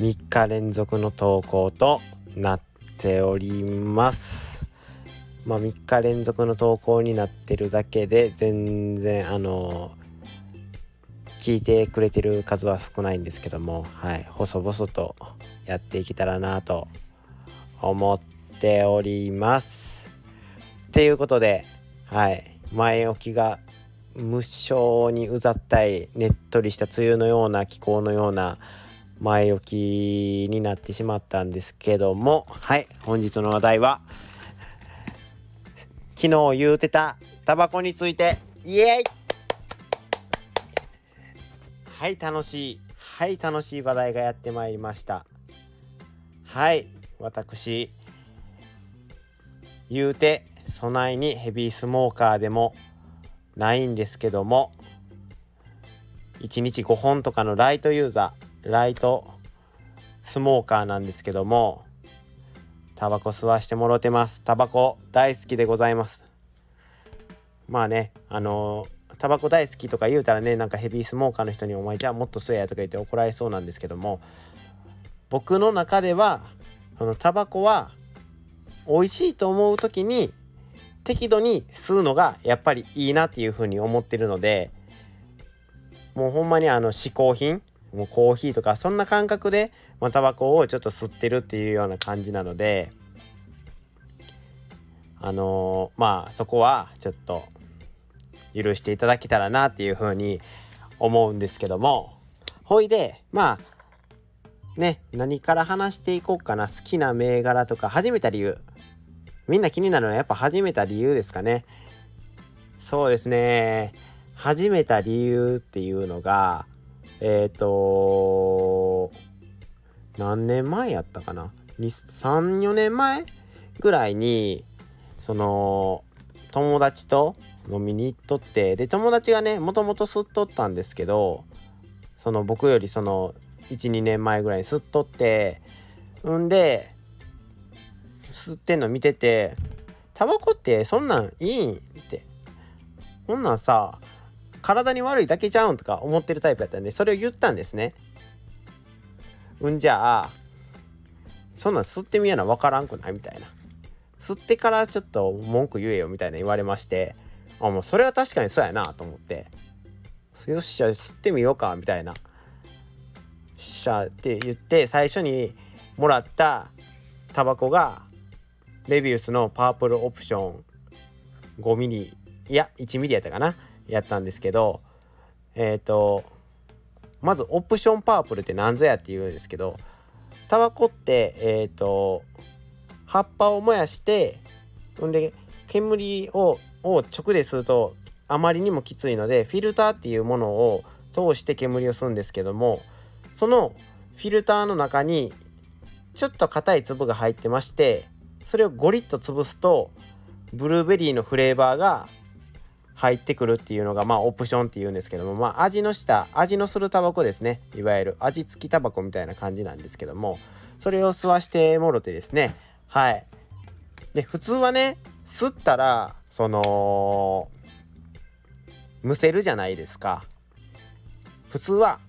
3日連続の投稿となっております。まあ3日連続の投稿になってるだけで全然あの聞いてくれてる数は少ないんですけどもはい。細々とやっていけたらなと思っております。っていうことではい。前置きが無性にうざったいねっとりした梅雨のような気候のような前置きになってしまったんですけども。はい本日の話題は昨日言うてたタバコについて。イエイ。はい楽しい。はい楽しい話題がやってまいりました。はい私言うて備えにヘビースモーカーでもないんですけども。1日5本とかのライトユーザー。ライトスモーカーなんですけどもタバコ吸わしてもろてます。タバコ大好きでございます。まあねあのタバコ大好きとか言うたらねなんかヘビースモーカーの人に「お前じゃあもっと吸えや」とか言って怒られそうなんですけども僕の中ではそのタバコは美味しいと思う時に適度に吸うのがやっぱりいいなっていうふうに思ってるのでもうほんまにあの嗜好品もうコーヒーとかそんな感覚で、まあ、タバコをちょっと吸ってるっていうような感じなのであのー、まあそこはちょっと許していただけたらなっていうふうに思うんですけどもほいでまあね何から話していこうかな好きな銘柄とか始めた理由。みんな気になるのはやっぱ始めた理由ですかね。そうですね。始めた理由っていうのがえっ、ー、と何年前やったかな？34年前ぐらいにその友達と飲みに行っとってで友達がねもともと吸っとったんですけどその僕よりその12年前ぐらいに吸っとってんで吸ってんの見ててタバコってそんなんいいんって。こんなんさ体に悪いだけじゃんとか思ってるタイプやったんでそれを言ったんですね。うんじゃあそんなん吸ってみやな分からんくないみたいな。吸ってからちょっと文句言えよみたいな言われましてあもうそれは確かにそうやなと思って。よっしゃ吸ってみようかみたいな。しゃって言って最初にもらったタバコがレビウスのパープルオプション5ミリいや1ミリやったかな。やったんですけどえっ、ー、とまずオプションパープルって何ぞやって言うんですけどタバコってえっ、ー、と葉っぱを燃やしてほんで煙をを直で吸うとあまりにもきついのでフィルターっていうものを通して煙を吸うんですけどもそのフィルターの中にちょっと硬い粒が入ってましてそれをゴリッと潰すとブルーベリーのフレーバーが入ってくるっていうのがまあオプションっていうんですけどもまあ味のした味のするタバコですね。いわゆる味付きタバコみたいな感じなんですけどもそれを吸わしてもろてですねはい。で普通はね吸ったらそのむせるじゃないですか。普通は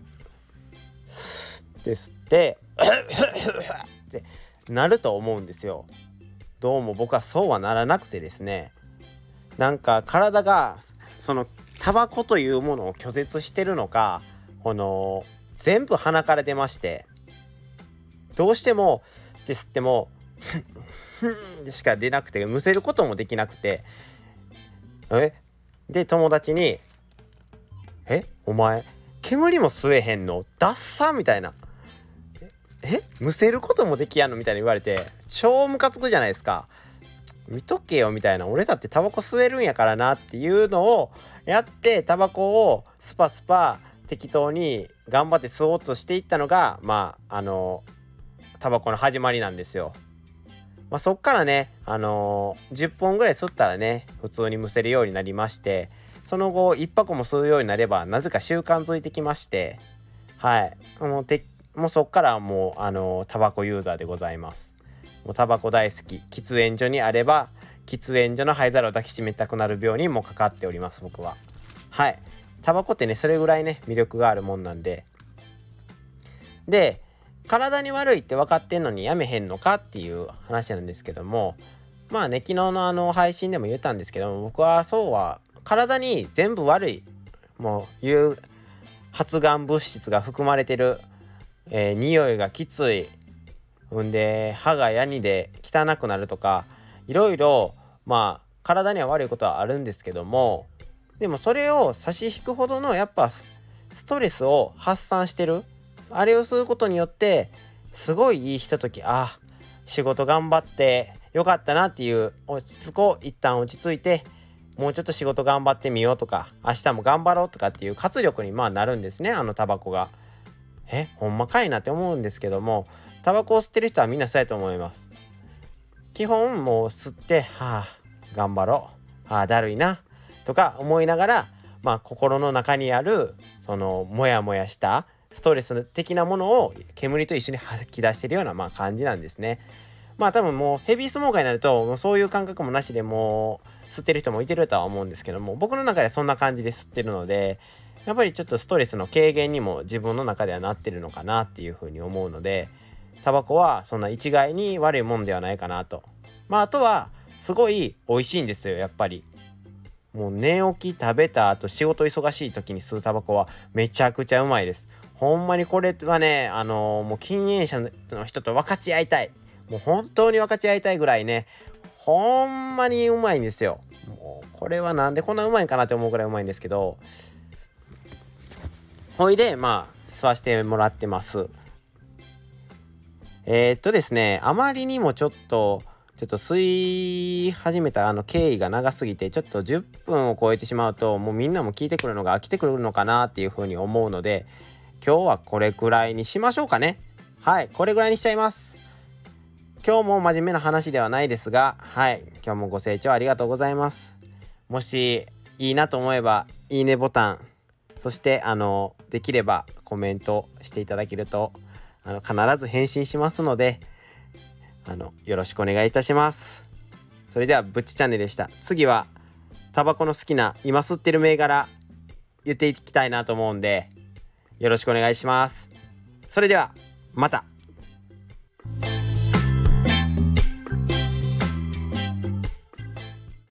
ですってってなると思うんですよ。どうも僕はそうはならなくてですねなんか体がそのタバコというものを拒絶してるのかこの全部鼻から出ましてどうしてもですってもで しか出なくてむせることもできなくてえ？で友達に「え？お前煙も吸えへんの？ダッサ?」みたいな「え？むせることもできやんの?」みたいに言われて超ムカつくじゃないですか。見とけよみたいな。俺だってタバコ吸えるんやからなっていうのをやってタバコをスパスパ適当に頑張って吸おうとしていったのがまああのタバコの始まりなんですよ。まあ、そっからね、あの、10本ぐらい吸ったらね普通にむせるようになりましてその後1箱も吸うようになればなぜか習慣づいてきましてはい。もうてもうそっからもうあの、タバコユーザーでございます。もうタバコ大好き喫煙所にあれば喫煙所の灰皿を抱きしめたくなる病にもかかっております僕は。はい。タバコってねそれぐらいね魅力があるもんなんで。で体に悪いって分かってんのにやめへんのかっていう話なんですけどもまあね昨日のあの配信でも言ったんですけども僕はそうは体に全部悪いもういう発がん物質が含まれてる、えー、匂いがきついんで歯がヤニで汚くなるとかいろいろまあ体には悪いことはあるんですけどもでもそれを差し引くほどのやっぱストレスを発散してるあれをすることによってすごいいいひとときあ仕事頑張ってよかったなっていう落ち着こう一旦落ち着いてもうちょっと仕事頑張ってみようとか明日も頑張ろうとかっていう活力にまあなるんですねあのタバコが。えほんまかいなって思うんですけどもタバコを吸ってる人はみんなそうやと思います。基本もう吸ってはあ頑張ろうああだるいなとか思いながらまあ心の中にあるそのモヤモヤしたストレス的なものを煙と一緒に吐き出してるようなまあ感じなんですね。まあ多分もうヘビースモーカーになるともうそういう感覚もなしでもう吸ってる人もいてるとは思うんですけども僕の中ではそんな感じで吸ってるのでやっぱりちょっとストレスの軽減にも自分の中ではなってるのかなっていうふうに思うのでタバコはそんな一概に悪いもんではないかなと。まああとはすごい美味しいんですよやっぱり。もう寝起き食べた後仕事忙しい時に吸うタバコはめちゃくちゃうまいです。ほんまにこれはね、あのー、もう禁煙者の人と分かち合いたい。もう本当に分かち合いたいぐらいね、ほんまにうまいんですよ。もうこれはなんでこんなうまいんかなって思うぐらいうまいんですけど、ほいで、まあ、吸わしてもらってます。えー、っとですね、あまりにもちょっと、ちょっと吸い始めたあの経緯が長すぎてちょっと10分を超えてしまうともうみんなも聞いてくるのが飽きてくるのかなっていうふうに思うので今日はこれくらいにしましょうかね。はいこれぐらいにしちゃいます。今日も真面目な話ではないですがはい今日もご清聴ありがとうございます。もしいいなと思えばいいねボタンそしてあのできればコメントしていただけるとあの必ず返信しますのであのよろしくお願いいたします。それではぶっちチャンネルでした。次はタバコの好きな今吸ってる銘柄言っていきたいなと思うんでよろしくお願いします。それではまた。